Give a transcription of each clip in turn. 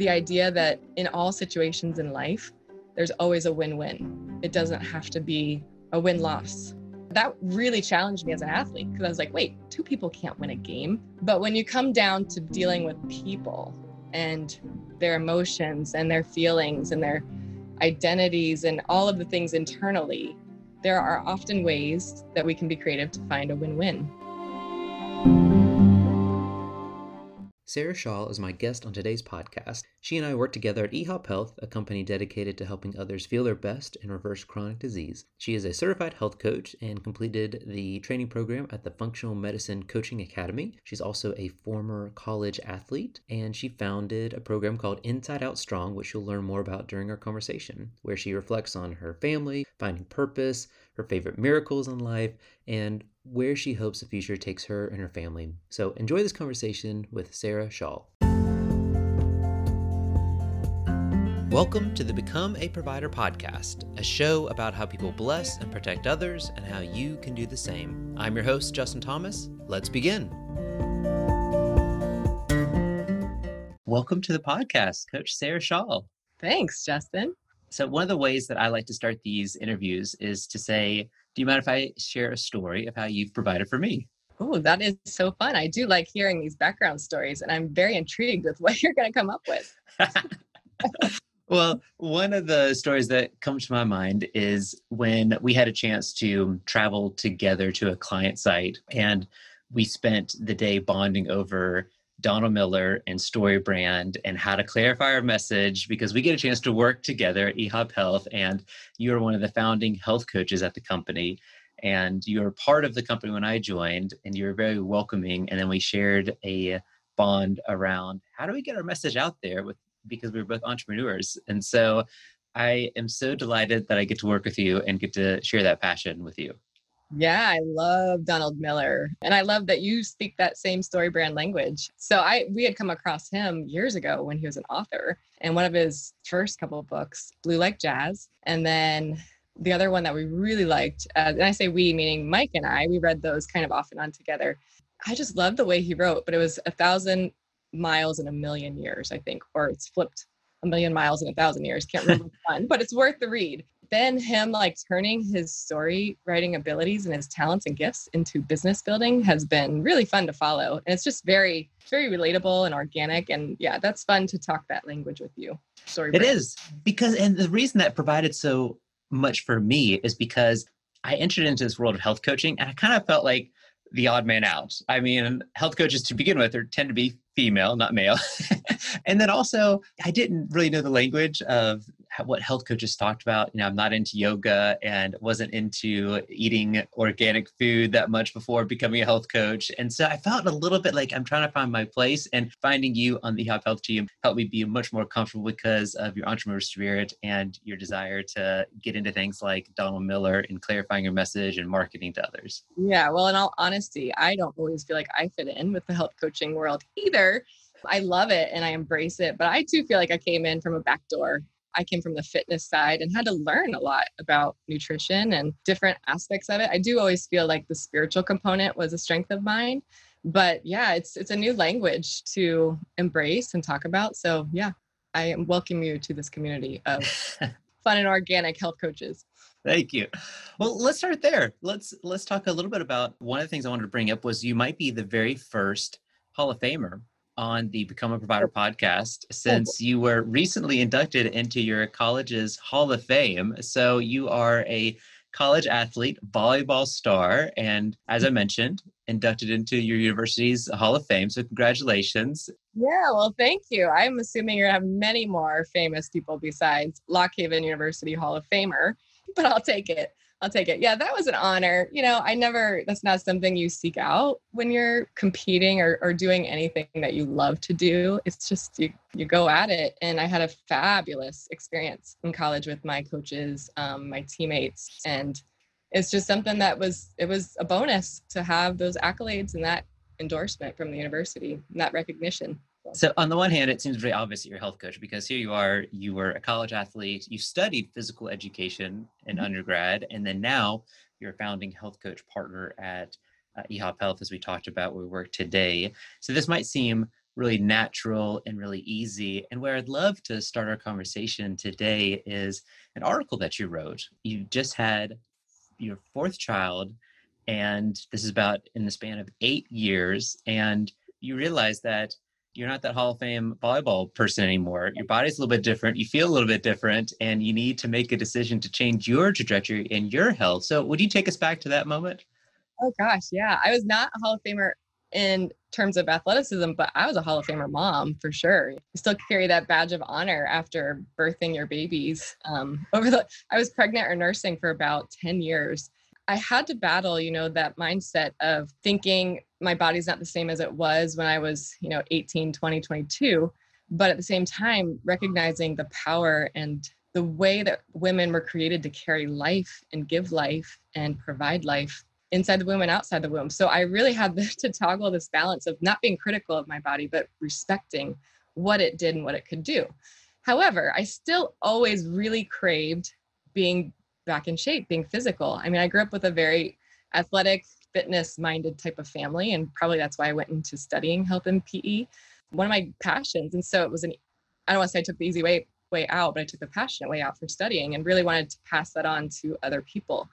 the idea that in all situations in life, there's always a win win. It doesn't have to be a win loss. That really challenged me as an athlete because I was like, wait, two people can't win a game. But when you come down to dealing with people and their emotions and their feelings and their identities and all of the things internally, there are often ways that we can be creative to find a win win. Sarah Shaw is my guest on today's podcast. She and I work together at eHop Health, a company dedicated to helping others feel their best and reverse chronic disease. She is a certified health coach and completed the training program at the Functional Medicine Coaching Academy. She's also a former college athlete, and she founded a program called Inside Out Strong, which you'll learn more about during our conversation, where she reflects on her family, finding purpose, her favorite miracles in life, and where she hopes the future takes her and her family. So enjoy this conversation with Sarah Shaw. Welcome to the Become a Provider podcast, a show about how people bless and protect others and how you can do the same. I'm your host, Justin Thomas. Let's begin. Welcome to the podcast, Coach Sarah Shaw. Thanks, Justin. So, one of the ways that I like to start these interviews is to say, Do you mind if I share a story of how you've provided for me? Oh, that is so fun. I do like hearing these background stories, and I'm very intrigued with what you're going to come up with. well, one of the stories that comes to my mind is when we had a chance to travel together to a client site and we spent the day bonding over Donald Miller and StoryBrand and how to clarify our message because we get a chance to work together at eHop Health. And you are one of the founding health coaches at the company. And you were part of the company when I joined, and you were very welcoming. And then we shared a bond around how do we get our message out there with because we we're both entrepreneurs. And so I am so delighted that I get to work with you and get to share that passion with you. Yeah, I love Donald Miller. And I love that you speak that same story brand language. So I we had come across him years ago when he was an author. And one of his first couple of books, Blue Like Jazz. And then the other one that we really liked, uh, and I say we, meaning Mike and I, we read those kind of off and on together. I just loved the way he wrote, but it was a thousand miles in a million years, I think, or it's flipped a million miles in a thousand years. Can't remember which one, but it's worth the read then him like turning his story writing abilities and his talents and gifts into business building has been really fun to follow. And it's just very, very relatable and organic. And yeah, that's fun to talk that language with you. Story. It is because, and the reason that provided so much for me is because I entered into this world of health coaching and I kind of felt like the odd man out. I mean, health coaches to begin with are tend to be female, not male. and then also, I didn't really know the language of what health coaches talked about. You know, I'm not into yoga and wasn't into eating organic food that much before becoming a health coach. And so I felt a little bit like I'm trying to find my place and finding you on the eHop Health team helped me be much more comfortable because of your entrepreneur spirit and your desire to get into things like Donald Miller and clarifying your message and marketing to others. Yeah. Well, in all honesty, I don't always feel like I fit in with the health coaching world either. I love it and I embrace it, but I too feel like I came in from a back door I came from the fitness side and had to learn a lot about nutrition and different aspects of it. I do always feel like the spiritual component was a strength of mine. But yeah, it's it's a new language to embrace and talk about. So yeah, I welcome you to this community of fun and organic health coaches. Thank you. Well, let's start there. Let's let's talk a little bit about one of the things I wanted to bring up was you might be the very first Hall of Famer on the Become a Provider podcast since you were recently inducted into your college's Hall of Fame. So you are a college athlete, volleyball star, and as I mentioned, inducted into your university's Hall of Fame. So congratulations. Yeah, well, thank you. I'm assuming you're gonna have many more famous people besides Lock Haven University Hall of Famer, but I'll take it. I'll take it. Yeah, that was an honor. You know, I never, that's not something you seek out when you're competing or, or doing anything that you love to do. It's just you, you go at it. And I had a fabulous experience in college with my coaches, um, my teammates. And it's just something that was, it was a bonus to have those accolades and that endorsement from the university and that recognition. So on the one hand, it seems very obvious that you're a health coach because here you are, you were a college athlete, you studied physical education in mm-hmm. undergrad, and then now you're a founding health coach partner at uh, eHop Health, as we talked about, where we work today. So this might seem really natural and really easy. And where I'd love to start our conversation today is an article that you wrote. You just had your fourth child, and this is about in the span of eight years. And you realize that you're not that Hall of Fame volleyball person anymore. Your body's a little bit different. You feel a little bit different, and you need to make a decision to change your trajectory and your health. So, would you take us back to that moment? Oh gosh, yeah. I was not a Hall of Famer in terms of athleticism, but I was a Hall of Famer mom for sure. You still carry that badge of honor after birthing your babies. Um, over the, I was pregnant or nursing for about 10 years. I had to battle, you know, that mindset of thinking my body's not the same as it was when I was, you know, 18, 20, 22. But at the same time, recognizing the power and the way that women were created to carry life and give life and provide life inside the womb and outside the womb. So I really had to toggle this balance of not being critical of my body, but respecting what it did and what it could do. However, I still always really craved being back in shape, being physical. I mean, I grew up with a very athletic, fitness minded type of family, and probably that's why I went into studying health and PE, one of my passions. And so it was an, I don't want to say I took the easy way, way out, but I took the passionate way out for studying and really wanted to pass that on to other people.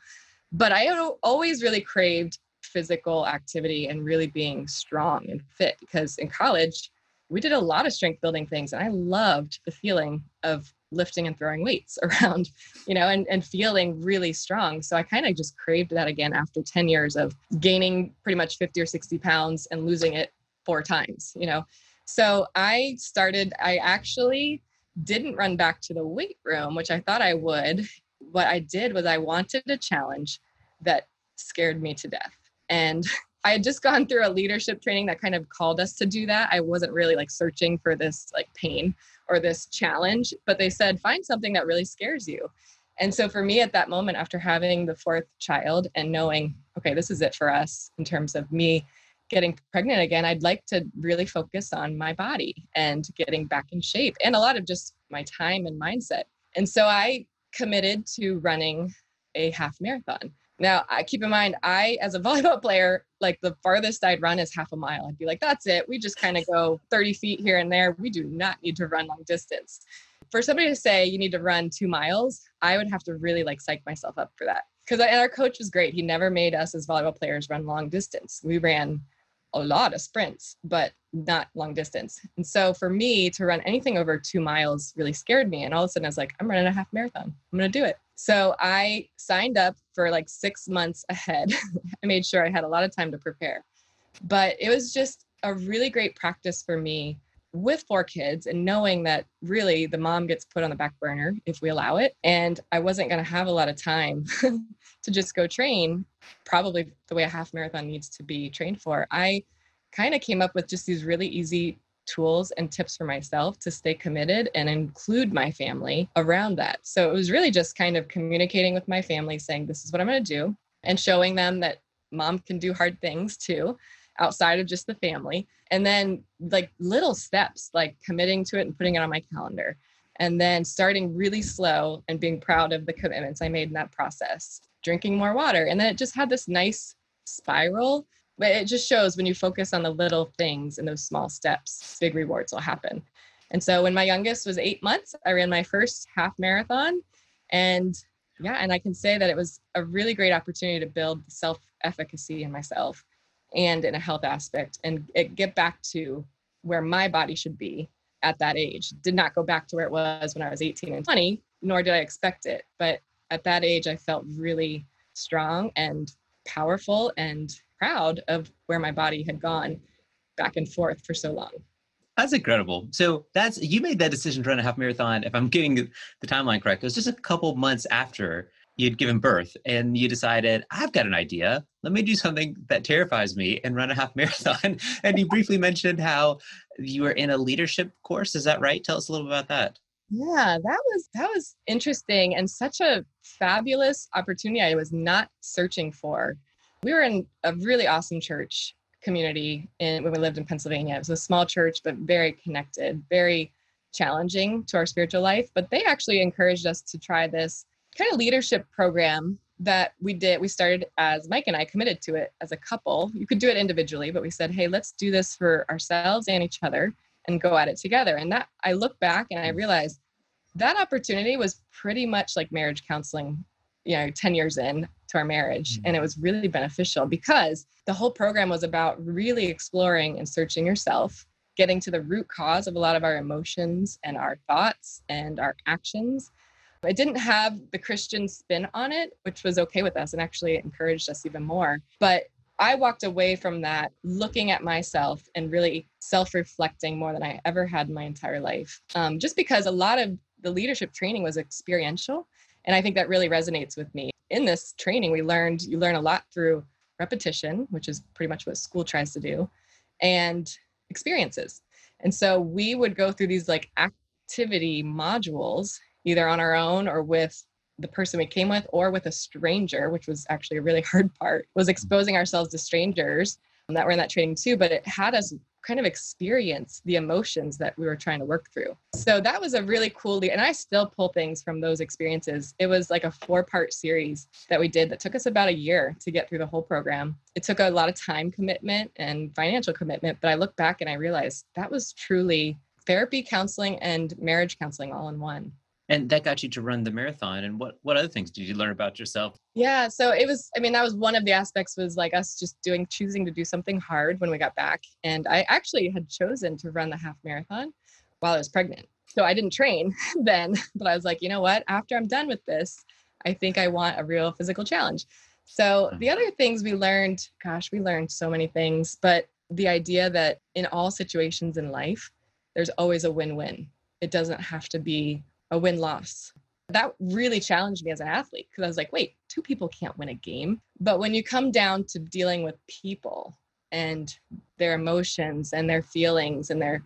But I always really craved physical activity and really being strong and fit because in college, we did a lot of strength building things and I loved the feeling of lifting and throwing weights around, you know, and, and feeling really strong. So I kind of just craved that again after 10 years of gaining pretty much 50 or 60 pounds and losing it four times, you know. So I started, I actually didn't run back to the weight room, which I thought I would what I did was I wanted a challenge that scared me to death. And I had just gone through a leadership training that kind of called us to do that. I wasn't really like searching for this like pain or this challenge, but they said, find something that really scares you. And so for me at that moment, after having the fourth child and knowing, okay, this is it for us in terms of me getting pregnant again, I'd like to really focus on my body and getting back in shape and a lot of just my time and mindset. And so I committed to running a half marathon. Now, I keep in mind, I, as a volleyball player, like the farthest I'd run is half a mile. I'd be like, that's it. We just kind of go 30 feet here and there. We do not need to run long distance. For somebody to say you need to run two miles, I would have to really like psych myself up for that. Because our coach was great. He never made us as volleyball players run long distance. We ran a lot of sprints, but not long distance. And so for me to run anything over two miles really scared me. And all of a sudden I was like, I'm running a half marathon. I'm going to do it. So I signed up for like six months ahead. I made sure I had a lot of time to prepare. But it was just a really great practice for me with four kids and knowing that really the mom gets put on the back burner if we allow it. And I wasn't going to have a lot of time to just go train, probably the way a half marathon needs to be trained for. I kind of came up with just these really easy tools and tips for myself to stay committed and include my family around that. So it was really just kind of communicating with my family, saying, This is what I'm going to do, and showing them that mom can do hard things too outside of just the family. And then, like little steps, like committing to it and putting it on my calendar. And then starting really slow and being proud of the commitments I made in that process, drinking more water. And then it just had this nice spiral but it just shows when you focus on the little things and those small steps, big rewards will happen. And so when my youngest was eight months, I ran my first half marathon. And yeah, and I can say that it was a really great opportunity to build self efficacy in myself and in a health aspect and get back to where my body should be at that age. Did not go back to where it was when I was 18 and 20, nor did I expect it. But at that age, I felt really strong and powerful and proud of where my body had gone back and forth for so long. That's incredible. So that's you made that decision to run a half marathon. If I'm getting the timeline correct, it was just a couple months after you'd given birth, and you decided, I've got an idea. Let me do something that terrifies me and run a half marathon. and you briefly mentioned how you were in a leadership course. Is that right? Tell us a little about that. Yeah, that was that was interesting and such a fabulous opportunity I was not searching for we were in a really awesome church community in, when we lived in Pennsylvania. It was a small church, but very connected, very challenging to our spiritual life. But they actually encouraged us to try this kind of leadership program that we did, we started as Mike and I committed to it as a couple. You could do it individually, but we said, hey, let's do this for ourselves and each other and go at it together. And that I look back and I realized that opportunity was pretty much like marriage counseling, you know, 10 years in to our marriage. And it was really beneficial because the whole program was about really exploring and searching yourself, getting to the root cause of a lot of our emotions and our thoughts and our actions it didn't have the Christian spin on it, which was okay with us and actually it encouraged us even more. But I walked away from that looking at myself and really self reflecting more than I ever had in my entire life. Um, just because a lot of the leadership training was experiential. And I think that really resonates with me. In this training, we learned, you learn a lot through repetition, which is pretty much what school tries to do, and experiences. And so we would go through these like activity modules either on our own or with the person we came with or with a stranger, which was actually a really hard part, was exposing ourselves to strangers that were in that training too. But it had us kind of experience the emotions that we were trying to work through. So that was a really cool, and I still pull things from those experiences. It was like a four part series that we did that took us about a year to get through the whole program. It took a lot of time commitment and financial commitment, but I look back and I realized that was truly therapy, counseling, and marriage counseling all in one and that got you to run the marathon and what what other things did you learn about yourself? Yeah so it was i mean that was one of the aspects was like us just doing choosing to do something hard when we got back and i actually had chosen to run the half marathon while i was pregnant. So i didn't train then but i was like you know what? After i'm done with this i think i want a real physical challenge. So mm-hmm. the other things we learned gosh we learned so many things but the idea that in all situations in life there's always a win-win. It doesn't have to be a win loss. That really challenged me as an athlete because I was like, wait, two people can't win a game. But when you come down to dealing with people and their emotions and their feelings and their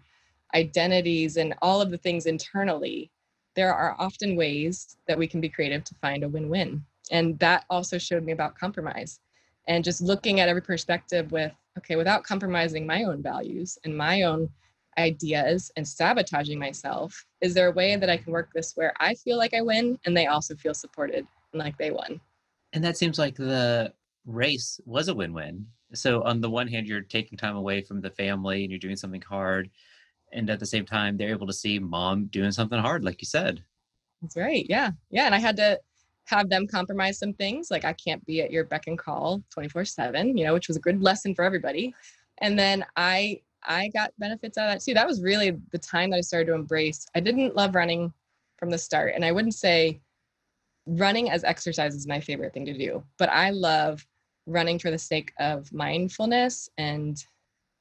identities and all of the things internally, there are often ways that we can be creative to find a win win. And that also showed me about compromise and just looking at every perspective with, okay, without compromising my own values and my own ideas and sabotaging myself is there a way that i can work this where i feel like i win and they also feel supported and like they won? And that seems like the race was a win-win. So on the one hand you're taking time away from the family and you're doing something hard and at the same time they're able to see mom doing something hard like you said. That's right yeah yeah and i had to have them compromise some things like i can't be at your beck and call 24 7 you know which was a good lesson for everybody. And then i I got benefits out of that too. That was really the time that I started to embrace. I didn't love running from the start, and I wouldn't say running as exercise is my favorite thing to do, but I love running for the sake of mindfulness and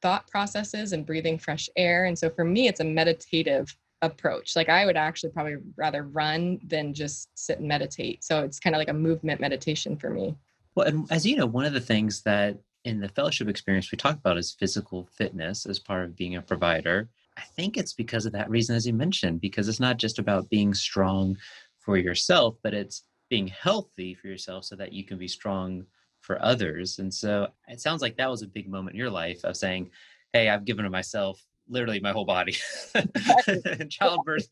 thought processes and breathing fresh air. And so for me, it's a meditative approach. Like I would actually probably rather run than just sit and meditate. So it's kind of like a movement meditation for me. Well, and as you know, one of the things that in the fellowship experience we talk about is physical fitness as part of being a provider. I think it's because of that reason, as you mentioned, because it's not just about being strong for yourself, but it's being healthy for yourself so that you can be strong for others. And so it sounds like that was a big moment in your life of saying, Hey, I've given to myself literally my whole body in childbirth.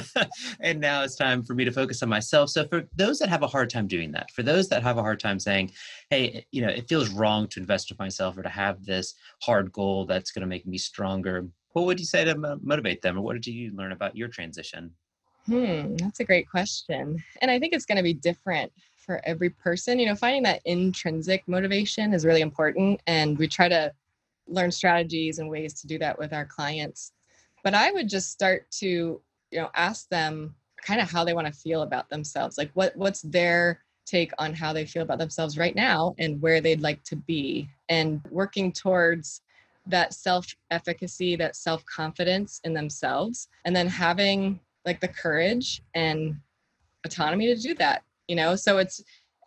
and now it's time for me to focus on myself. So for those that have a hard time doing that, for those that have a hard time saying, hey, you know, it feels wrong to invest in myself or to have this hard goal that's going to make me stronger, what would you say to motivate them or what did you learn about your transition? Hmm, that's a great question. And I think it's going to be different for every person. You know, finding that intrinsic motivation is really important. And we try to learn strategies and ways to do that with our clients. But I would just start to, you know, ask them kind of how they want to feel about themselves. Like what what's their take on how they feel about themselves right now and where they'd like to be and working towards that self-efficacy, that self-confidence in themselves and then having like the courage and autonomy to do that, you know? So it's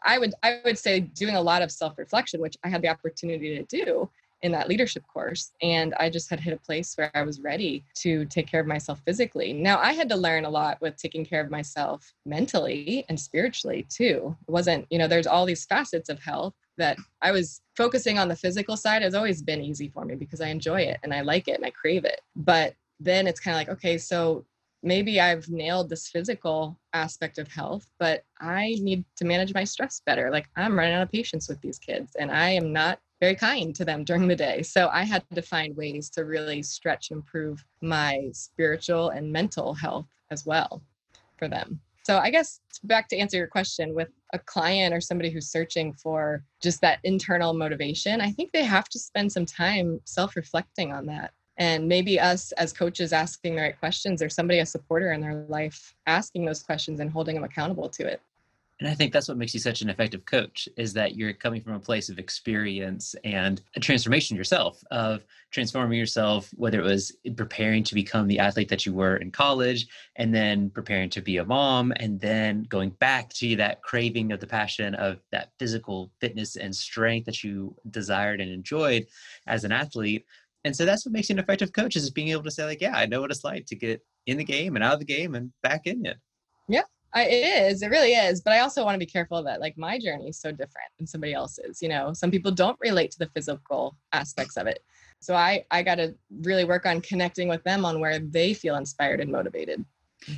I would I would say doing a lot of self-reflection, which I had the opportunity to do, in that leadership course. And I just had hit a place where I was ready to take care of myself physically. Now, I had to learn a lot with taking care of myself mentally and spiritually too. It wasn't, you know, there's all these facets of health that I was focusing on the physical side has always been easy for me because I enjoy it and I like it and I crave it. But then it's kind of like, okay, so maybe I've nailed this physical aspect of health, but I need to manage my stress better. Like I'm running out of patience with these kids and I am not very kind to them during the day. So I had to find ways to really stretch improve my spiritual and mental health as well for them. So I guess back to answer your question with a client or somebody who's searching for just that internal motivation, I think they have to spend some time self-reflecting on that. And maybe us as coaches asking the right questions or somebody a supporter in their life asking those questions and holding them accountable to it and i think that's what makes you such an effective coach is that you're coming from a place of experience and a transformation yourself of transforming yourself whether it was preparing to become the athlete that you were in college and then preparing to be a mom and then going back to that craving of the passion of that physical fitness and strength that you desired and enjoyed as an athlete. And so that's what makes you an effective coach is being able to say like yeah i know what it's like to get in the game and out of the game and back in it. Yeah I, it is. It really is. But I also want to be careful that like my journey is so different than somebody else's. You know, some people don't relate to the physical aspects of it. So I I got to really work on connecting with them on where they feel inspired and motivated.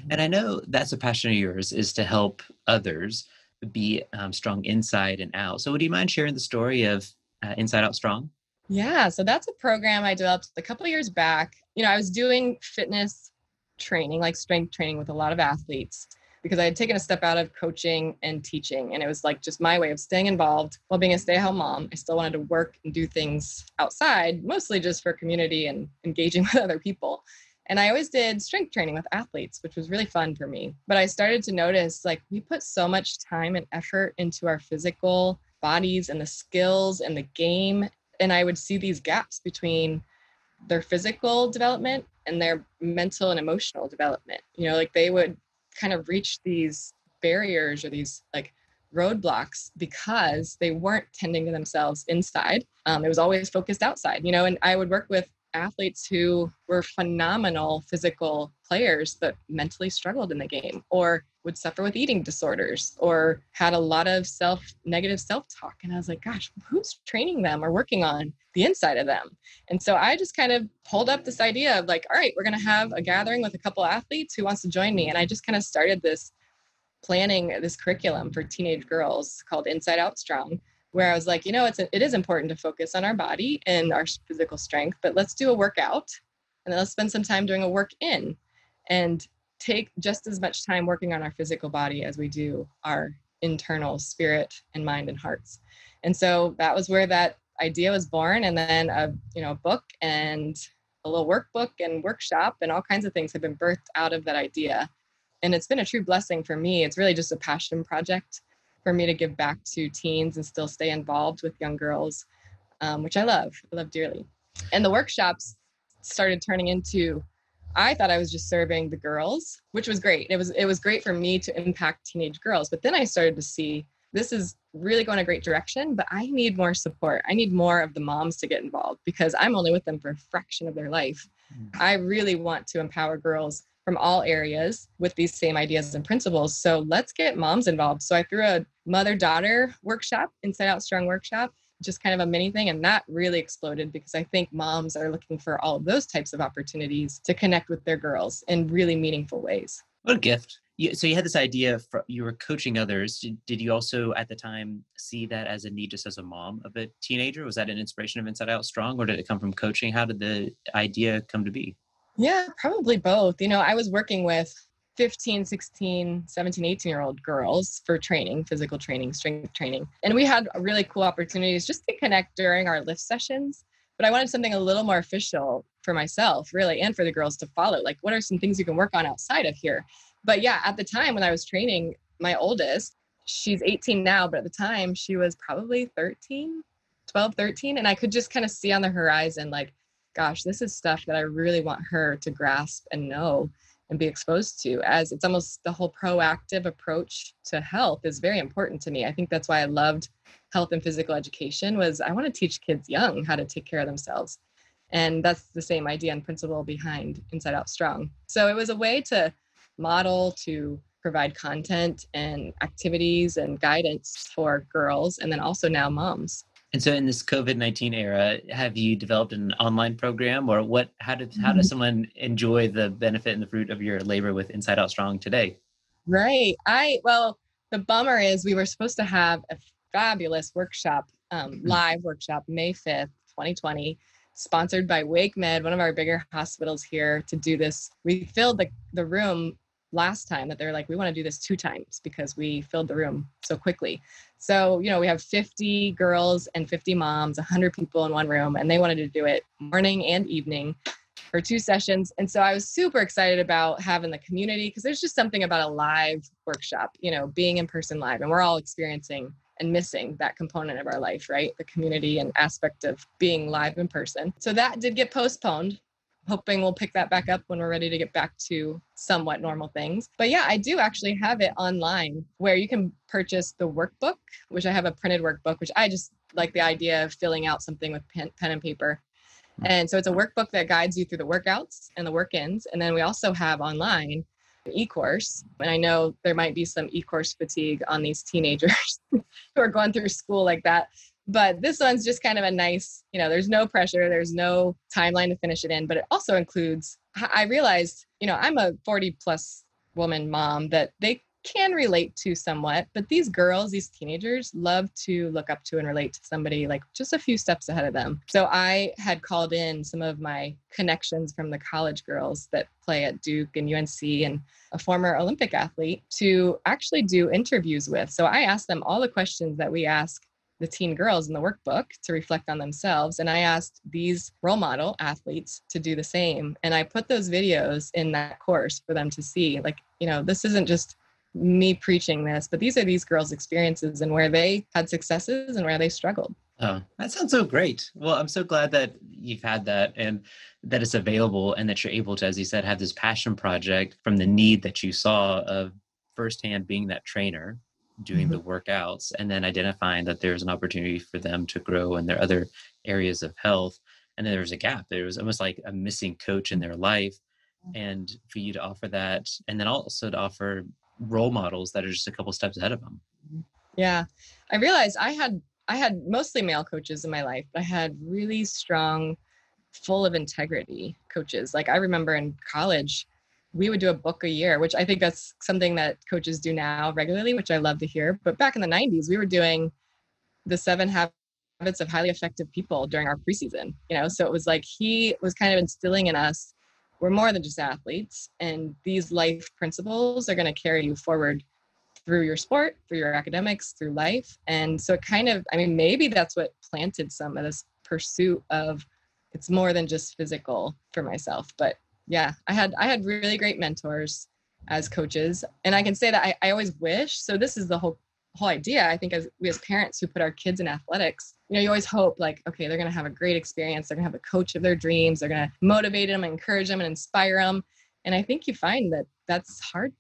And I know that's a passion of yours is to help others be um, strong inside and out. So would you mind sharing the story of uh, Inside Out Strong? Yeah. So that's a program I developed a couple years back. You know, I was doing fitness training, like strength training with a lot of athletes because I had taken a step out of coaching and teaching. And it was like just my way of staying involved while being a stay at home mom. I still wanted to work and do things outside, mostly just for community and engaging with other people. And I always did strength training with athletes, which was really fun for me. But I started to notice like we put so much time and effort into our physical bodies and the skills and the game. And I would see these gaps between their physical development and their mental and emotional development. You know, like they would kind of reach these barriers or these like roadblocks because they weren't tending to themselves inside. Um, it was always focused outside, you know. And I would work with athletes who were phenomenal physical players but mentally struggled in the game or would suffer with eating disorders or had a lot of self negative self-talk. And i was like gosh who's training them or working on the inside of them? And so i just kind of pulled up this idea of like all right we're going to have a gathering with a couple athletes who wants to join me. And i just kind of started this planning this curriculum for teenage girls called inside out strong where I was like, you know, it's it is important to focus on our body and our physical strength, but let's do a workout and then let's spend some time doing a work in. And take just as much time working on our physical body as we do our internal spirit and mind and hearts. And so that was where that idea was born and then a you know a book and a little workbook and workshop and all kinds of things have been birthed out of that idea. And it's been a true blessing for me. It's really just a passion project for me to give back to teens and still stay involved with young girls, um, which I love. I love dearly. And the workshops started turning into I thought I was just serving the girls, which was great. It was it was great for me to impact teenage girls. But then I started to see this is really going a great direction, but I need more support. I need more of the moms to get involved because I'm only with them for a fraction of their life. Mm. I really want to empower girls from all areas with these same ideas and principles. So let's get moms involved. So I threw a mother daughter workshop, Inside Out Strong workshop, just kind of a mini thing. And that really exploded because I think moms are looking for all of those types of opportunities to connect with their girls in really meaningful ways. What a gift. You, so you had this idea for, you were coaching others did, did, you also at the time see that as a need just as a mom of a teenager was that an inspiration of inside out strong or did it come from coaching how did the idea come to be yeah, probably both. You know, I was working with 15, 16, 17, 18 year old girls for training, physical training, strength training. And we had really cool opportunities just to connect during our lift sessions. But I wanted something a little more official for myself, really, and for the girls to follow. Like, what are some things you can work on outside of here? But yeah, at the time when I was training my oldest, she's 18 now, but at the time she was probably 13, 12, 13. And I could just kind of see on the horizon, like, gosh, this is stuff that I really want her to grasp and know and be exposed to as it's almost the whole proactive approach to health is very important to me. I think that's why I loved health and physical education was I want to teach kids young how to take care of themselves. And that's the same idea and principle behind Inside Out Strong. So it was a way to model to provide content and activities and guidance for girls and then also now moms And so, in this COVID nineteen era, have you developed an online program, or what? How did how does mm-hmm. someone enjoy the benefit and the fruit of your labor with Inside Out Strong today? Right. I well, the bummer is we were supposed to have a fabulous workshop, um, mm-hmm. live workshop, May fifth, twenty twenty, sponsored by Wake Med, one of our bigger hospitals here, to do this. We filled the the room last time that they're like, we want to do this two times because we filled the room so quickly. So, you know, we have 50 girls and 50 moms, 100 people in one room, and they wanted to do it morning and evening for two sessions. And so I was super excited about having the community because there's just something about a live workshop, you know, being in person live, and we're all experiencing and missing that component of our life, right? The community and aspect of being live in person. So that did get postponed hoping we'll pick that back up when we're ready to get back to somewhat normal things. But yeah, I do actually have it online where you can purchase the workbook, which I have a printed workbook, which I just like the idea of filling out something with pen, pen and paper. Hmm. And so it's a workbook that guides you through the workouts and the work ins. And then we also have online an e-course. And I know there might be some e-course fatigue on these teenagers who are going through school like that but this one's just kind of a nice you know there's no pressure there's no timeline to finish it in but it also includes i realized you know i'm a 40 plus woman mom that they can relate to somewhat but these girls these teenagers love to look up to and relate to somebody like just a few steps ahead of them. So i had called in some of my connections from the college girls that play at duke and unc and a former olympic athlete to actually do interviews with. So i asked them all the questions that we ask the teen girls in the workbook to reflect on themselves. And I asked these role model athletes to do the same. And I put those videos in that course for them to see. Like, you know, this isn't just me preaching this, but these are these girls' experiences and where they had successes and where they struggled. Oh, that sounds so great. Well, I'm so glad that you've had that and that it's available and that you're able to, as you said, have this passion project from the need that you saw of firsthand being that trainer doing mm-hmm. the workouts and then identifying that there's an opportunity for them to grow in their other areas of health and then there was a gap there was almost like a missing coach in their life mm-hmm. and for you to offer that and then also to offer role models that are just a couple steps ahead of them mm-hmm. yeah i realized i had i had mostly male coaches in my life but i had really strong full of integrity coaches like i remember in college we would do a book a year, which I think that's something that coaches do now regularly, which I love to hear. But back in the 90s, we were doing the seven habits of highly effective people during our preseason, you know? So it was like he was kind of instilling in us we're more than just athletes, and these life principles are going to carry you forward through your sport, through your academics, through life. And so it kind of, I mean, maybe that's what planted some of this pursuit of it's more than just physical for myself, but yeah i had i had really great mentors as coaches and i can say that i, I always wish so this is the whole whole idea i think as we as parents who put our kids in athletics you know you always hope like okay they're to have a great experience they're to have a coach of their dreams they're to motivate them encourage them and inspire them and i think you find that that's hard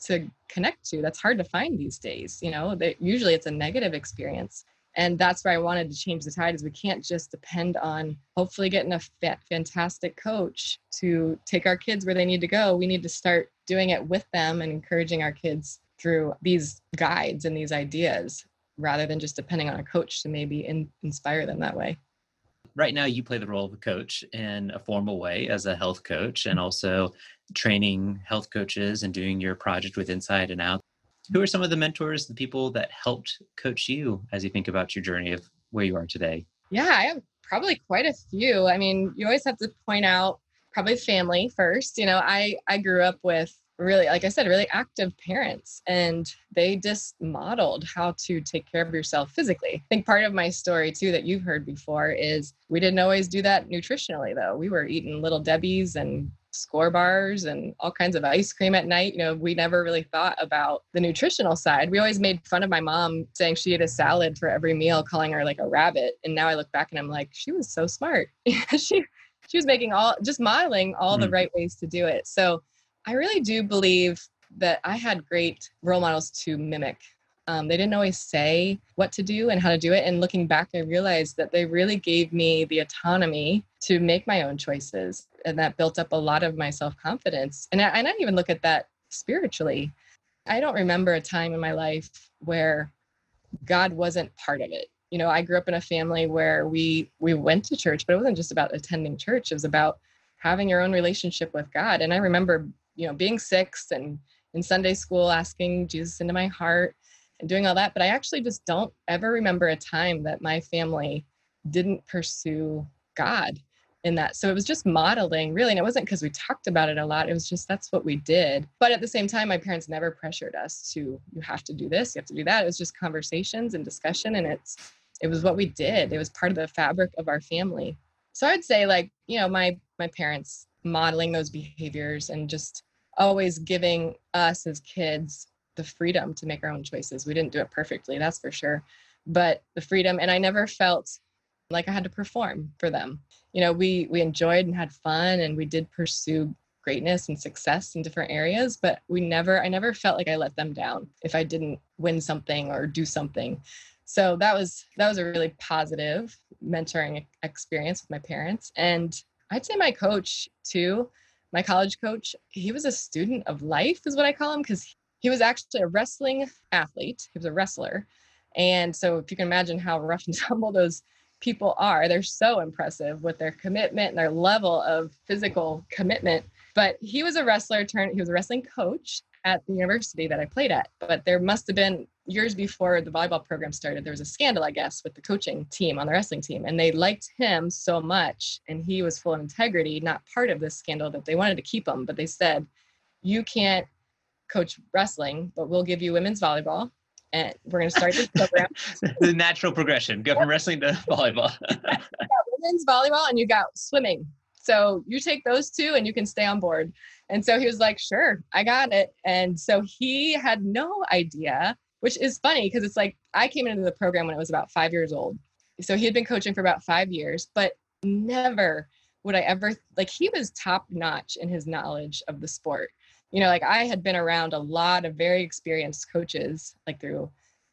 to connect to that's hard to find these days you know usually it's a negative experience and that's where i wanted to change the tide is we can't just depend on hopefully getting a fa- fantastic coach to take our kids where they need to go. We need to start doing it with them and encouraging our kids through these guides and these ideas rather than just depending on a coach to maybe in- inspire them that way. Right now you play the role of a coach in a formal way as a health coach and also training health coaches and doing your project with inside and out who are some of the mentors, the people that helped coach you as you think about your journey of where you are today? Yeah, I have probably quite a few. I mean, you always have to point out probably family first. You know, I I grew up with really like I said really active parents and they just modeled how to take care of yourself physically. I think part of my story too that you've heard before is we didn't always do that nutritionally though. We were eating little debbies and Skor bars and all kinds of ice cream at night. You know, we never really thought about the nutritional side. We always made fun of my mom saying she ate a salad for every meal, calling her like a rabbit. And now I look back and I'm like, she was so smart. she she was making all just modeling all mm. the right ways to do it. So I really do believe that I had great role models to mimic. Um, they didn't always say what to do and how to do it. And looking back, I realized that they really gave me the autonomy to make my own choices and that built up a lot of my self-confidence and I, and I even look at that spiritually i don't remember a time in my life where god wasn't part of it you know, I grew up in a family where we we went to church, but it wasn't just about attending church. It was about having your own relationship with God. And I remember, you know, being six and in Sunday school asking Jesus into my heart and doing all that. But I actually just don't ever remember a time that my family didn't pursue God in that. So it was just modeling really. And it wasn't because we talked about it a lot. It was just that's what we did. But at the same time, my parents never pressured us to, you have to do this, you have to do that. It was just conversations and discussion. And it's, it was what we did. It was part of the fabric of our family. So I'd say like, you know, my my parents modeling those behaviors and just always giving us as kids the freedom to make our own choices. We didn't do it perfectly, that's for sure. But the freedom and I never felt like I had to perform for them. You know, we we enjoyed and had fun and we did pursue greatness and success in different areas, but we never I never felt like I let them down if I didn't win something or do something. So that was that was a really positive mentoring experience with my parents and I'd say my coach too, my college coach, he was a student of life is what I call him because he was actually a wrestling athlete. He was a wrestler. And so if you can imagine how rough and tumble those people are. They're so impressive with their commitment and their level of physical commitment. But he was a wrestler turned, he was a wrestling coach at the university that I played at. But there must have been years before the volleyball program started, there was a scandal, I guess, with the coaching team on the wrestling team. And they liked him so much, and he was full of integrity, not part of this scandal, that they wanted to keep him. But they said, You can't coach wrestling, but we'll give you women's volleyball and we're going to start this program. the natural progression go from wrestling to volleyball. women's volleyball, and you got swimming. So you take those two and you can stay on board. And so he was like, sure, I got it. And so he had no idea, which is funny because it's like I came into the program when I was about five years old. So he had been coaching for about five years, but never would I ever like he was top notch in his knowledge of the sport you know, like I had been around a lot of very experienced coaches, like through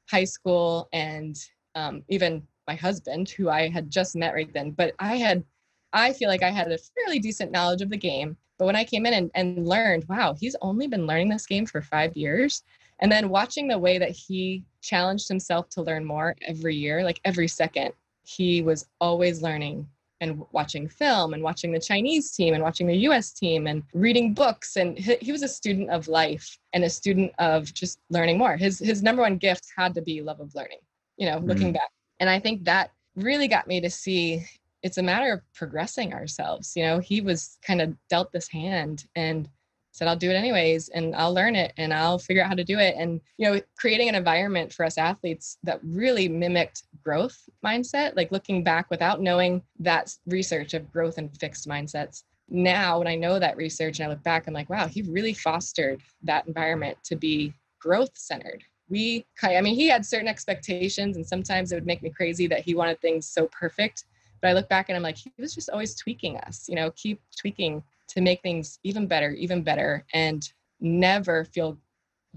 high school and um, even my husband, who I had just met right then. But I had, I feel like I had a fairly decent knowledge of the game. But when I came in and, and learned, wow, he's only been learning this game for five years. And then watching the way that he challenged himself to learn more every year, like every second, he was always learning and watching film and watching the Chinese team and watching the US team and reading books. And he, he, was a student of life and a student of just learning more. His, his number one gift had to be love of learning, you know, looking mm-hmm. back. And I think that really got me to see it's a matter of progressing ourselves. You know, he was kind of dealt this hand and said i'll do it anyways and i'll learn it and i'll figure out how to do it. And you know creating an environment for us athletes that really mimicked growth mindset like looking back without knowing that research of growth and fixed mindsets. Now when i know that research and i look back i'm like wow he really fostered that environment to be growth centered. We i mean he had certain expectations and sometimes it would make me crazy that he wanted things so perfect but i look back and i'm like he was just always tweaking us you know keep tweaking to make things even better, even better, and never feel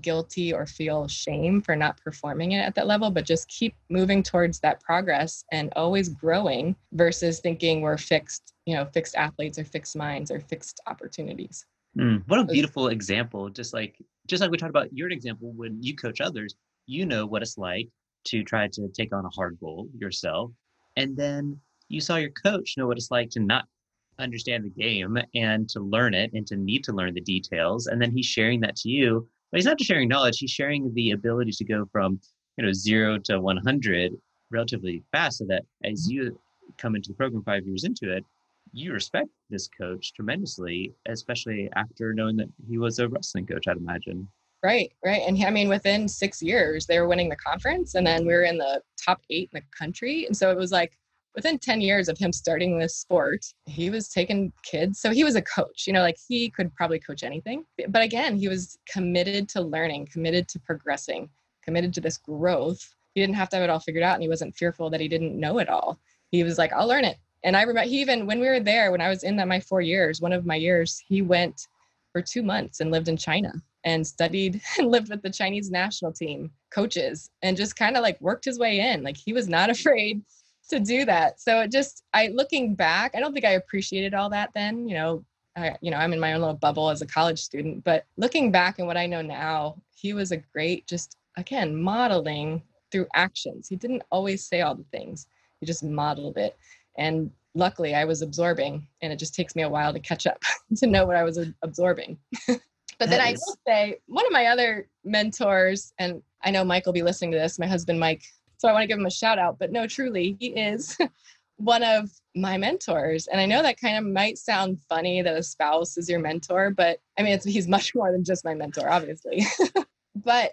guilty or feel shame for not performing it at that level, but just keep moving towards that progress and always growing versus thinking we're fixed, you know, fixed athletes or fixed minds or fixed opportunities. Mm, what a beautiful example. Just like just like we talked about your example when you coach others, you know what it's like to try to take on a hard goal yourself. And then you saw your coach know what it's like to not understand the game and to learn it and to need to learn the details. And then he's sharing that to you. But he's not just sharing knowledge, he's sharing the ability to go from, you know, zero to 100 relatively fast so that as mm-hmm. you come into the program five years into it, you respect this coach tremendously, especially after knowing that he was a wrestling coach, I'd imagine. Right, right. And I mean, within six years, they were winning the conference, and then we were in the top eight in the country. And so it was like, within 10 years of him starting this sport, he was taking kids. So he was a coach, you know, like he could probably coach anything. But again, he was committed to learning, committed to progressing, committed to this growth. He didn't have to have it all figured out and he wasn't fearful that he didn't know it all. He was like, I'll learn it. And I remember he even, when we were there, when I was in that my four years, one of my years, he went for two months and lived in China and studied and lived with the Chinese national team coaches and just kind of like worked his way in. Like he was not afraid to do that. So it just, I looking back, I don't think I appreciated all that then. You know, I, you know, I'm in my own little bubble as a college student, but looking back and what I know now, he was a great, just again, modeling through actions. He didn't always say all the things, he just modeled it. And luckily, I was absorbing, and it just takes me a while to catch up to know what I was absorbing. but that then I will say, one of my other mentors, and I know Mike will be listening to this, my husband, Mike. So I want to give him a shout out, but no, truly, he is one of my mentors. And I know that kind of might sound funny that a spouse is your mentor, but I mean, he's much more than just my mentor, obviously. but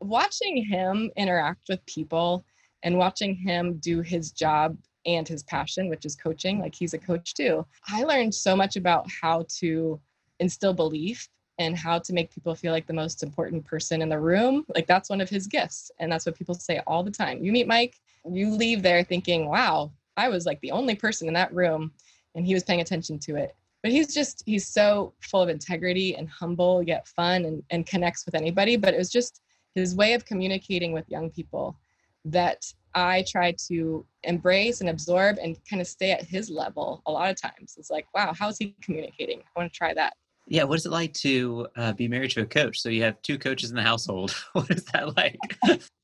watching him interact with people and watching him do his job and his passion, which is coaching, like he's a coach too, I learned so much about how to instill belief and how to make people feel like the most important person in the room. Like that's one of his gifts. And that's what people say all the time. You meet Mike, you leave there thinking, wow, I was like the only person in that room and he was paying attention to it. But he's just, he's so full of integrity and humble, yet fun and, and connects with anybody. But it was just his way of communicating with young people that I try to embrace and absorb and kind of stay at his level a lot of times. It's like, wow, how is he communicating? I want to try that. Yeah, what is it like to uh, be married to a coach? So you have two coaches in the household. what is that like?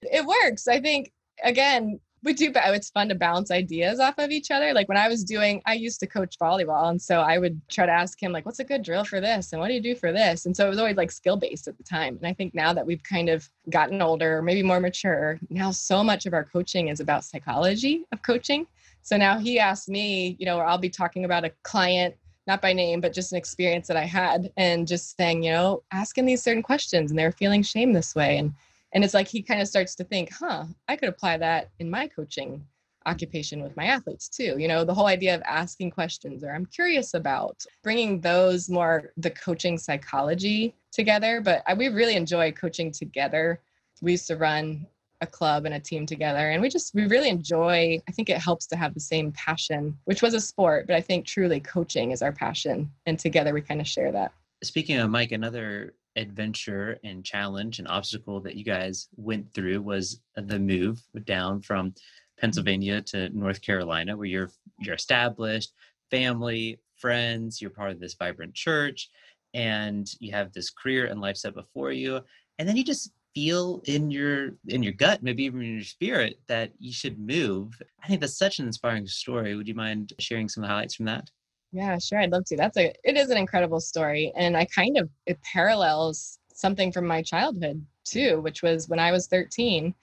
it works. I think, again, we do it's fun to bounce ideas off of each other like when i was doing i used to coach volleyball and so i would try to ask him like what's a good drill for this and what do you do for this and so it was always like skill based at the time and i think now that we've kind of gotten older maybe more mature now so much of our coaching is about psychology of coaching so now he asked me you know or i'll be talking about a client not by name, but just an experience that I had, and just saying, you know, asking these certain questions, and they're feeling shame this way, and and it's like he kind of starts to think huh i could apply that in my coaching occupation with my athletes too. You know the whole idea of asking questions or i'm curious about bringing those more the coaching psychology together. But I, we really enjoy coaching together. We used to run a club and a team together and we just we really enjoy i think it helps to have the same passion which was a sport but i think truly coaching is our passion and together we kind of share that. Speaking of mike another adventure and challenge and obstacle that you guys went through was the move down from Pennsylvania to North Carolina, where you're you're established, family, friends, you're part of this vibrant church, and you have this career and life set before you, and then you just feel in your in your gut, maybe even in your spirit, that you should move. I think that's such an inspiring story. Would you mind sharing some highlights from that? Yeah, sure. I'd love to. That's a it is an incredible story. And I kind of it parallels something from my childhood too, which was when I was 13.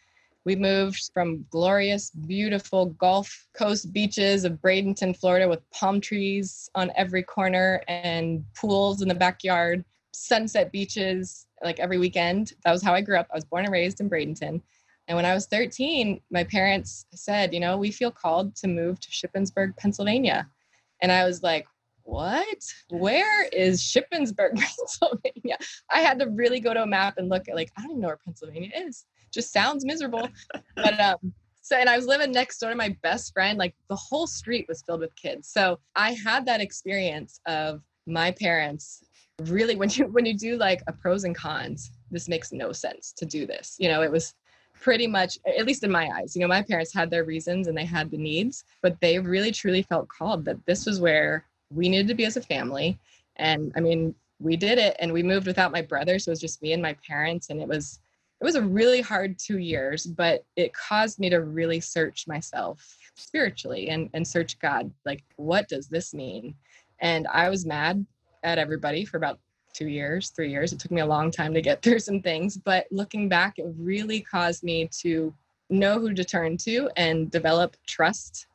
We moved from glorious, beautiful Gulf Coast beaches of Bradenton, Florida, with palm trees on every corner and pools in the backyard, sunset beaches like every weekend. That was how I grew up. I was born and raised in Bradenton. And when I was 13, my parents said, you know, we feel called to move to Shippensburg, Pennsylvania. And I was like, what? Where is Shippensburg, Pennsylvania? I had to really go to a map and look at like, I don't even know where Pennsylvania is. Just sounds miserable. but um so and I was living next door to my best friend. Like the whole street was filled with kids. So I had that experience of my parents really when you when you do like a pros and cons, this makes no sense to do this. You know, it was pretty much at least in my eyes you know my parents had their reasons and they had the needs but they really truly felt called that this was where we needed to be as a family and i mean we did it and we moved without my brother so it was just me and my parents and it was it was a really hard two years but it caused me to really search myself spiritually and and search god like what does this mean and i was mad at everybody for about two years, three years. It took me a long time to get through some things, but looking back, it really caused me to know who to turn to and develop trust.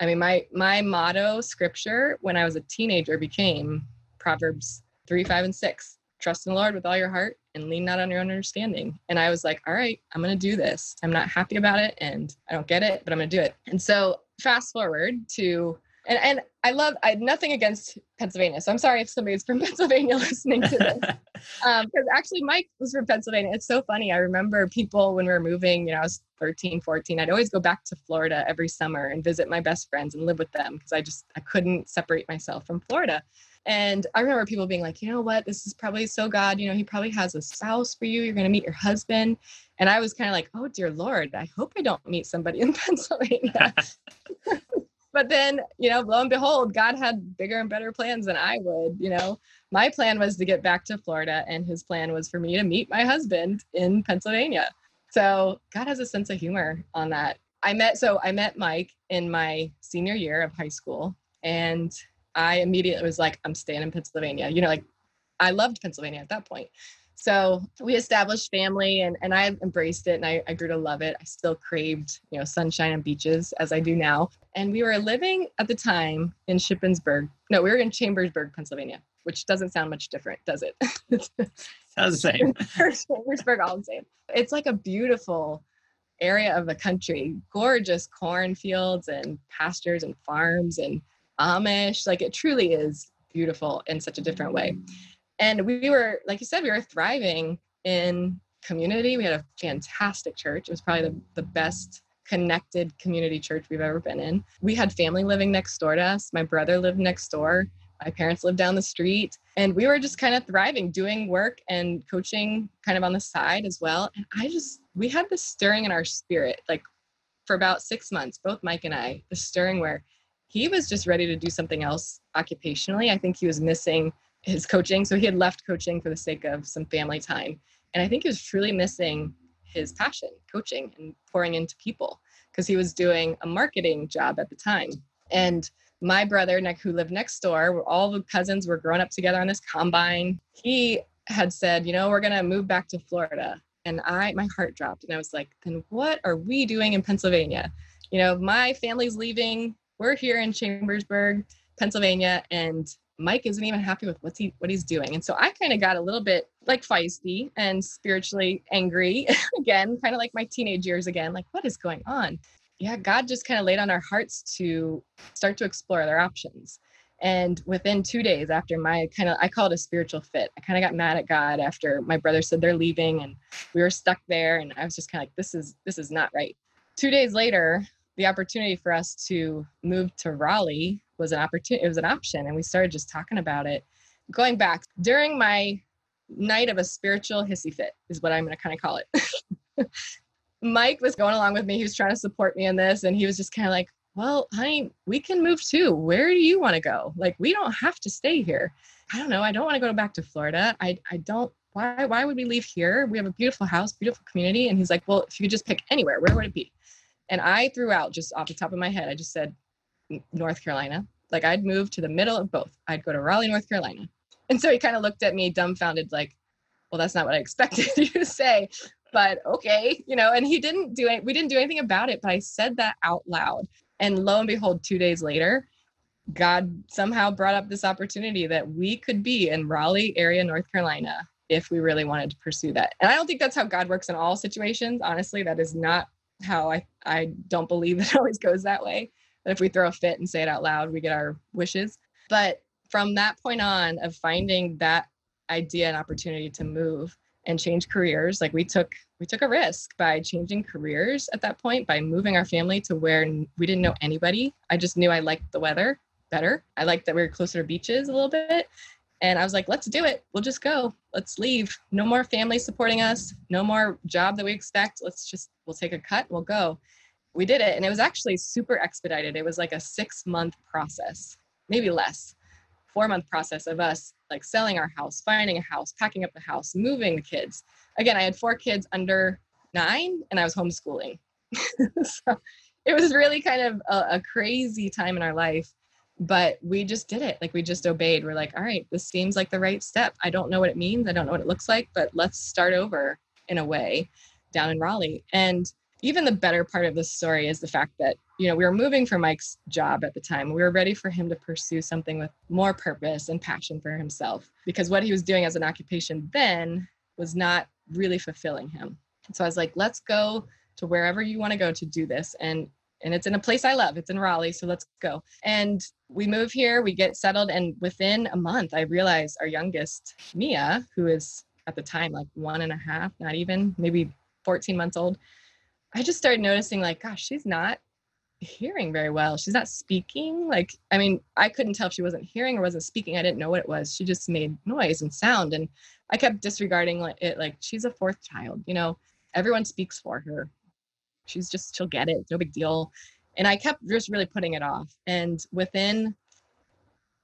I mean, my my motto scripture when I was a teenager became Proverbs three, five, and six. Trust in the Lord with all your heart and lean not on your own understanding. And I was like, all right, I'm gonna do this. I'm not happy about it and I don't get it, but I'm gonna do it. And so fast forward to and and I love I had nothing against Pennsylvania. So I'm sorry if somebody's from Pennsylvania listening to this. um, because actually Mike was from Pennsylvania. It's so funny. I remember people when we were moving, you know, I was 13, 14. I'd always go back to Florida every summer and visit my best friends and live with them because I just I couldn't separate myself from Florida. And I remember people being like, you know what, this is probably so God, you know, he probably has a spouse for you. You're going to meet your husband. And I was kind of like, oh, dear Lord, I hope I don't meet somebody in Pennsylvania but then you know lo and behold god had bigger and better plans than i would you know my plan was to get back to florida and his plan was for me to meet my husband in pennsylvania So God has a sense of humor on that. I met so I met Mike in my senior year of high school and I immediately was like, I'm staying in Pennsylvania. You know, like I loved Pennsylvania at that point. So we established family and, and I embraced it and I, I grew to love it. I still craved, you know, sunshine and beaches as I do now. And we were living at the time in Shippensburg. No, we were in Chambersburg, Pennsylvania, which doesn't sound much different, does it? Sounds the same. Chambersburg, all the same. It's like a beautiful area of the country, gorgeous cornfields and pastures and farms and Amish. Like it truly is beautiful in such a different way. And we were, like you said, we were thriving in community. We had a fantastic church. It was probably the, the best connected community church we've ever been in. We had family living next door to us. My brother lived next door. My parents lived down the street. And we were just kind of thriving, doing work and coaching kind of on the side as well. And I just, we had this stirring in our spirit, like for about six months, both Mike and I, the stirring where he was just ready to do something else occupationally. I think he was missing his coaching. So he had left coaching for the sake of some family time. And I think he was truly missing his passion, coaching and pouring into people, because he was doing a marketing job at the time. And my brother, Nick, who lived next door, all the cousins were growing up together on this combine. He had said, you know, we're to move back to Florida. And I, my heart dropped. And I was like, then what are we doing in Pennsylvania? You know, my family's leaving. We're here in Chambersburg, Pennsylvania, and Mike isn't even happy with what's he what he's doing. And so I kind of got a little bit like feisty and spiritually angry again, kind of like my teenage years again, like what is going on? Yeah, God just kind of laid on our hearts to start to explore other options. And within two days after my kind of, I call it a spiritual fit. I kind of got mad at God after my brother said they're leaving and we were stuck there. And I was just kind of like, this is, this is not right. Two days later, the opportunity for us to move to Raleigh was an opportunity, it was an option. And we started just talking about it. Going back during my night of a spiritual hissy fit, is what I'm going to kind of call it. Mike was going along with me. He was trying to support me in this. And he was just kind of like, well, honey, we can move too. Where do you want to go? Like, we don't have to stay here. I don't know. I don't want to go back to Florida. I, I don't, why, why would we leave here? We have a beautiful house, beautiful community. And he's like, well, if you could just pick anywhere, where would it be? And I threw out just off the top of my head, I just said North Carolina. Like I'd move to the middle of both. I'd go to Raleigh, North Carolina. And so he kind of looked at me dumbfounded, like, well, that's not what I expected you to say. But okay, you know, and he didn't do it. We didn't do anything about it, but I said that out loud. And lo and behold, two days later, God somehow brought up this opportunity that we could be in Raleigh area, North Carolina, if we really wanted to pursue that. And I don't think that's how God works in all situations. Honestly, that is not how I I don't believe it always goes that way. That if we throw a fit and say it out loud, we get our wishes. But from that point on of finding that idea and opportunity to move and change careers, like we took we took a risk by changing careers at that point by moving our family to where we didn't know anybody. I just knew I liked the weather better. I liked that we were closer to beaches a little bit. And I was like, let's do it. We'll just go. Let's leave. No more family supporting us. No more job that we expect. Let's just, we'll take a cut. We'll go. We did it. And it was actually super expedited. It was like a six month process, maybe less, four month process of us like selling our house, finding a house, packing up the house, moving the kids. Again, I had four kids under nine and I was homeschooling. so it was really kind of a, a crazy time in our life but we just did it like we just obeyed we're like all right this seems like the right step i don't know what it means i don't know what it looks like but let's start over in a way down in raleigh and even the better part of this story is the fact that you know we were moving for mike's job at the time we were ready for him to pursue something with more purpose and passion for himself because what he was doing as an occupation then was not really fulfilling him so i was like let's go to wherever you want to go to do this and and it's in a place I love. It's in Raleigh, so let's go. And we move here, we get settled, and within a month, I realized our youngest, Mia, who is at the time like one and a half, not even maybe 14 months old, I just started noticing, like, gosh, she's not hearing very well. She's not speaking. Like, I mean, I couldn't tell if she wasn't hearing or wasn't speaking. I didn't know what it was. She just made noise and sound. And I kept disregarding it like she's a fourth child, you know, everyone speaks for her she's just she'll get it no big deal and i kept just really putting it off and within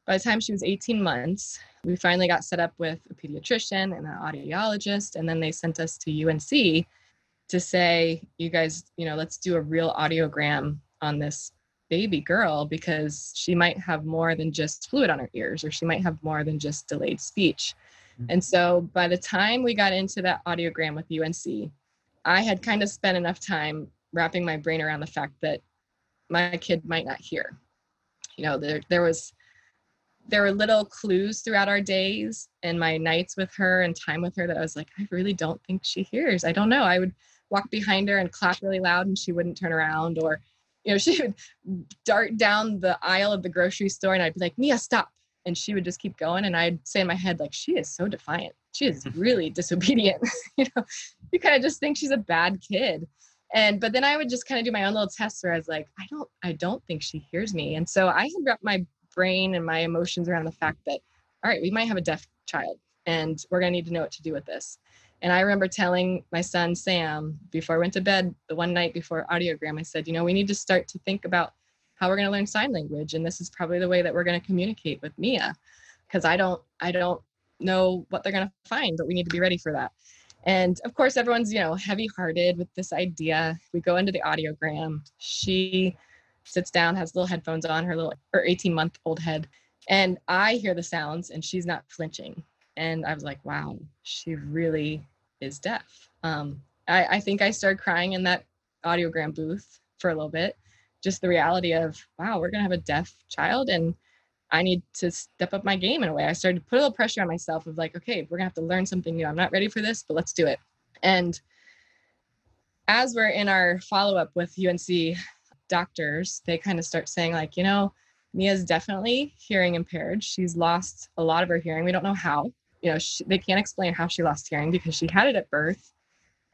by the time she was 18 months we finally got set up with a pediatrician and an audiologist and then they sent us to unc to say, you guys, you know, let's do a real audiogram on this baby girl because she might have more than just fluid on her ears or she might have more than just delayed speech. Mm-hmm. And so by the time we got into that audiogram with UNC, I had kind of spent enough time wrapping my brain around the fact that my kid might not hear. You know, there there was there were little clues throughout our days and my nights with her and time with her that I was like, I really don't think she hears. I don't know. I would walk behind her and clap really loud and she wouldn't turn around or you know, she would dart down the aisle of the grocery store and I'd be like, Mia, stop. And she would just keep going. And I'd say in my head, like, she is so defiant. She is really disobedient. you know, you kind of just think she's a bad kid. And but then I would just kind of do my own little tests where I was like, I don't, I don't think she hears me. And so I had wrapped my brain and my emotions around the fact that, all right, we might have a deaf child and we're gonna need to know what to do with this. And I remember telling my son Sam before I went to bed the one night before audiogram, I said, you know, we need to start to think about how we're going to learn sign language, and this is probably the way that we're going to communicate with Mia, because I don't, I don't know what they're going to find, but we need to be ready for that. And of course, everyone's you know heavy-hearted with this idea. We go into the audiogram. She sits down, has little headphones on, her little her 18-month-old head, and I hear the sounds, and she's not flinching and I was like, wow, she really is deaf. Um, I, I think I started crying in that audiogram booth for a little bit. Just the reality of, wow, we're gonna have a deaf child, and I need to step up my game in a way. I started to put a little pressure on myself of like, okay, we're gonna have to learn something new. I'm not ready for this, but let's do it. And as we're in our follow up with UNC doctors, they kind of start saying like, you know, Mia's definitely hearing impaired. She's lost a lot of her hearing. We don't know how you know she, they can't explain how she lost hearing because she had it at birth.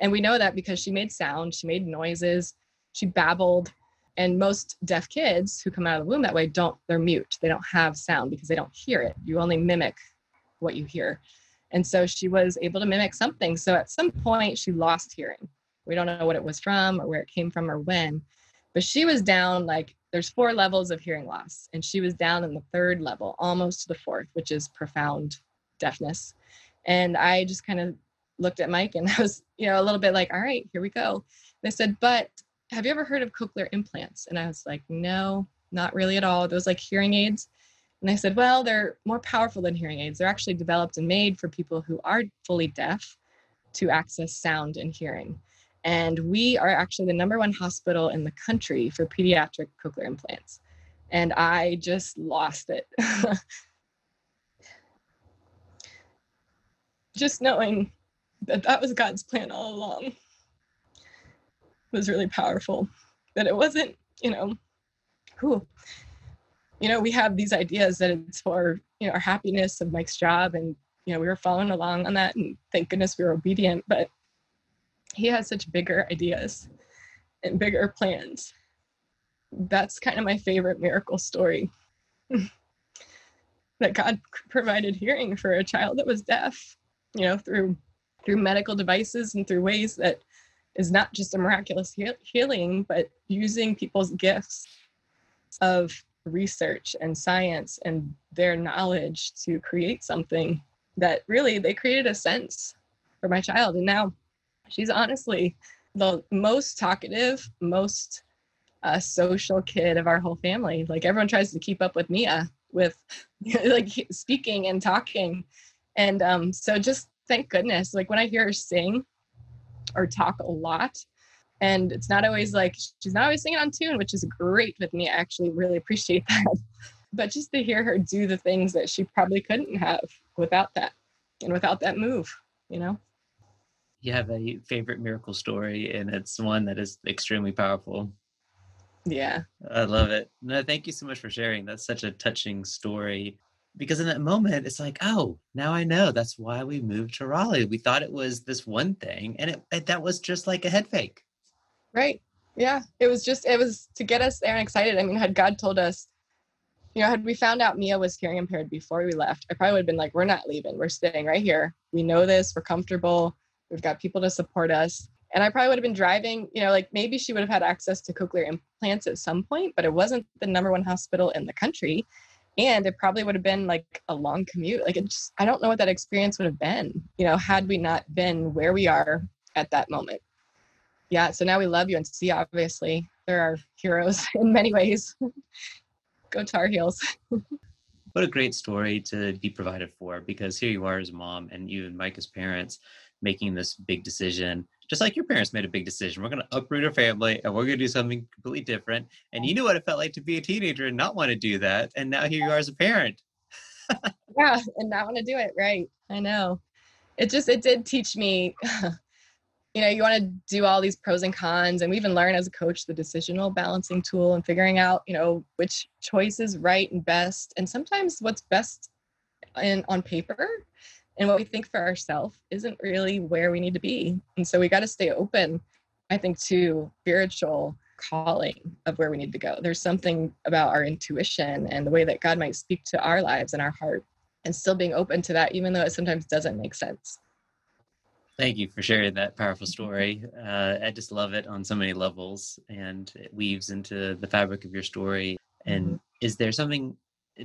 And we know that because she made sound she made noises she babbled. And most deaf kids who come out of the womb that way don't they're mute. They don't have sound because they don't hear it. You only mimic what you hear. And so she was able to mimic something. So at some point she lost hearing. We don't know what it was from or where it came from or when but she was down like there's four levels of hearing loss and she was down in the third level almost to the fourth which is profound deafness. And I just kind of looked at Mike and I was, you know, a little bit like, all right, here we go. They said, but have you ever heard of cochlear implants? And I was like, no, not really at all. Those like hearing aids. And I said, well, they're more powerful than hearing aids. They're actually developed and made for people who are fully deaf to access sound and hearing. And we are actually the number one hospital in the country for pediatric cochlear implants. And I just lost it. just knowing that that was God's plan all along was really powerful. That it wasn't, you know, cool. You know, we have these ideas that it's for, you know, our happiness of Mike's job. And, you know, we were following along on that. And thank goodness we were obedient. But he has such bigger ideas and bigger plans. That's kind of my favorite miracle story. that God provided hearing for a child that was deaf you know through through medical devices and through ways that is not just a miraculous healing but using people's gifts of research and science and their knowledge to create something that really they created a sense for my child. And now she's honestly the most talkative most uh, social kid of our whole family. Like everyone tries to keep up with mia with like speaking and talking and um, so just thank goodness, like when I hear her sing or talk a lot, and it's not always like she's not always singing on tune, which is great with me. I actually really appreciate that. But just to hear her do the things that she probably couldn't have without that and without that move, you know? You have a favorite miracle story, and it's one that is extremely powerful. Yeah. I love it. No, thank you so much for sharing. That's such a touching story because in that moment it's like oh now i know that's why we moved to raleigh. We thought it was this one thing and it, it, that was just like a head fake. Right. Yeah. It was just it was to get us there and excited. I mean had god told us you know had we found out mia was hearing impaired before we left i probably would have been like we're not leaving. We're staying right here. We know this. We're comfortable. We've got people to support us. And i probably would have been driving you know like maybe she would have had access to cochlear implants at some point but it wasn't the number one hospital in the country and it probably would have been like a long commute like it just i don't know what that experience would have been you know had we not been where we are at that moment yeah, so now we love UNC, obviously. They're our heroes in many ways. Go Tar Heels. what a great story to be provided for because here you are as a mom and you and Mike as parents making this big decision just like your parents made a big decision we're going to uproot our family and we're going to do something completely different. And you knew what it felt like to be a teenager and not want to do that and now here you are as a parent. Yeah and not want to do it right. I know. It just it did teach me you know you want to do all these pros and cons and we even learn as a coach the decisional balancing tool and figuring out you know which choice is right and best and sometimes what's best in on paper and what we think for ourselves isn't really where we need to be and so we got to stay open i think to spiritual calling of where we need to go there's something about our intuition and the way that god might speak to our lives and our heart and still being open to that even though it sometimes doesn't make sense Thank you for sharing that powerful story. Uh, I just love it on so many levels, and it weaves into the fabric of your story. And mm-hmm. is there something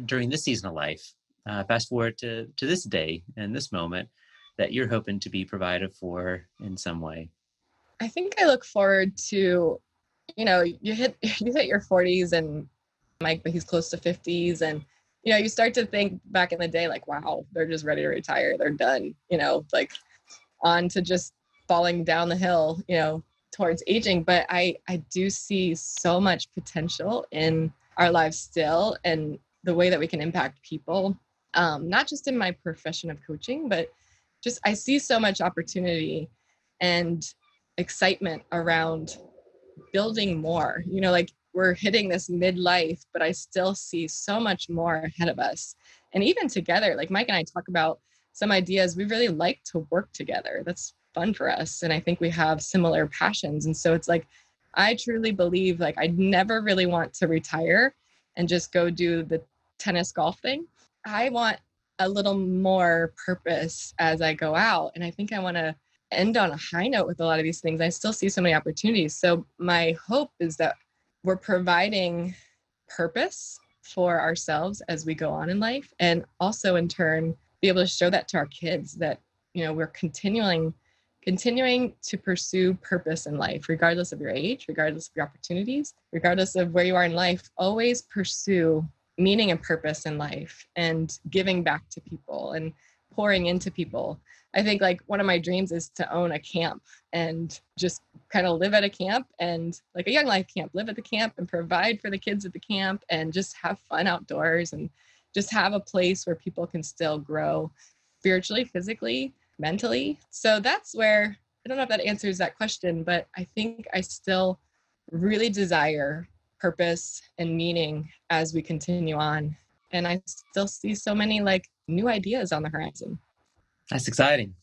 during this season of life, uh, fast forward to to this day and this moment, that you're hoping to be provided for in some way? I think I look forward to, you know, you hit you hit your 40s, and Mike, but he's close to 50s, and you know, you start to think back in the day, like, wow, they're just ready to retire. They're done. You know, like on to just falling down the hill, you know, towards aging. But I, I do see so much potential in our lives still and the way that we can impact people, um, not just in my profession of coaching, but just I see so much opportunity and excitement around building more. You know, like we're hitting this midlife, but I still see so much more ahead of us. And even together, like Mike and I talk about some ideas we really like to work together that's fun for us and i think we have similar passions and so it's like i truly believe like I'd never really want to retire and just go do the tennis golf thing i want a little more purpose as i go out and i think i want to end on a high note with a lot of these things. I still see so many opportunities. So my hope is that we're providing purpose for ourselves as we go on in life and also in turn be able to show that to our kids that you know we're continuing continuing to pursue purpose in life regardless of your age regardless of your opportunities regardless of where you are in life always pursue meaning and purpose in life and giving back to people and pouring into people i think like one of my dreams is to own a camp and just kind of live at a camp and like a young life camp live at the camp and provide for the kids at the camp and just have fun outdoors and just have a place where people can still grow spiritually, physically, mentally. So that's where I don't know if that answers that question, but I think I still really desire purpose and meaning as we continue on. And I still see so many like new ideas on the horizon. That's exciting.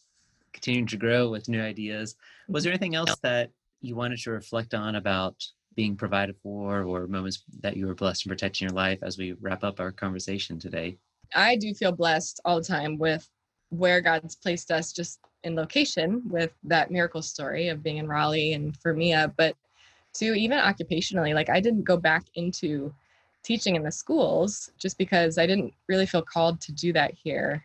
Continuing to grow with new ideas. Was there anything else that you wanted to reflect on about being provided for or moments that you were blessed and protected in protecting your life as we wrap up our conversation today? I do feel blessed all the time with where God's placed us just in location with that miracle story of being in Raleigh and for Mia, but to even occupationally, like I didn't go back into teaching in the schools just because I didn't really feel called to do that here.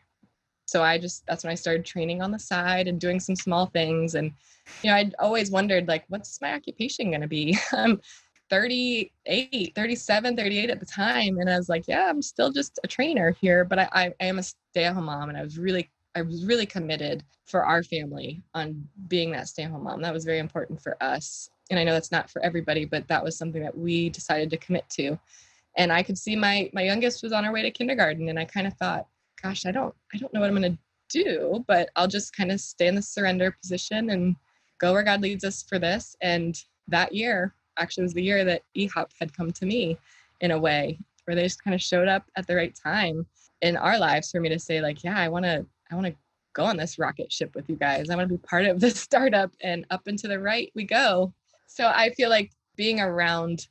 So I just, that's when I started training on the side and doing some small things. And, you know, I'd always wondered, like, what's my occupation to be? I'm 38, 37, 38 at the time. And I was like, yeah, I'm still just a trainer here, but I, I, I am a stay at home mom. And I was really, I was really committed for our family on being that stay at home mom. That was very important for us. And I know that's not for everybody, but that was something that we decided to commit to. And I could see my my youngest was on her way to kindergarten, and I kind of thought, gosh, I don't I don't know what I'm to do, but I'll just kind of stay in the surrender position and go where God leads us for this. And that year actually was the year that EHOP had come to me in a way where they just kind of showed up at the right time in our lives for me to say like, yeah, I want to I want to go on this rocket ship with you guys. I want to be part of this startup and up and to the right we go. So I feel like being around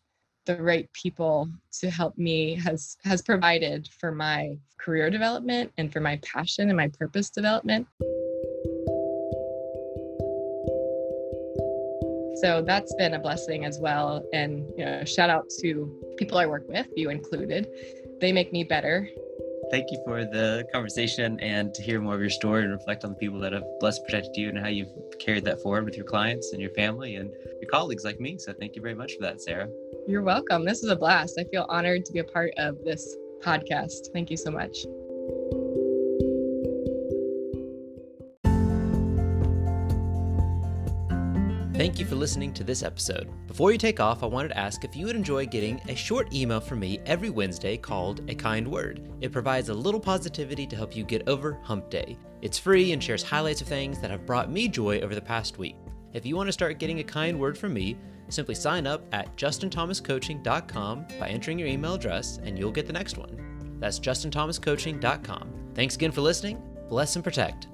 the right people to help me has has provided for my career development and for my passion and my purpose development. So that's been a blessing as well. And you know, shout out to people I work with, you included. They make me better thank you for the conversation and to hear more of your story and reflect on the people that have blessed protected you and how you've carried that forward with your clients and your family and your colleagues like me. So thank you very much for that, Sarah. You're welcome. This is a blast. I feel honored to be a part of this podcast. Thank you so much. Thank you for listening to this episode. Before you take off, I wanted to ask if you would enjoy getting a short email from me every Wednesday called A Kind Word. It provides a little positivity to help you get over hump day. It's free and shares highlights of things that have brought me joy over the past week. If you want to start getting a kind word from me, simply sign up at justinthomascoaching.com by entering your email address and you'll get the next one. That's justinthomascoaching.com. Thanks again for listening. Bless and protect.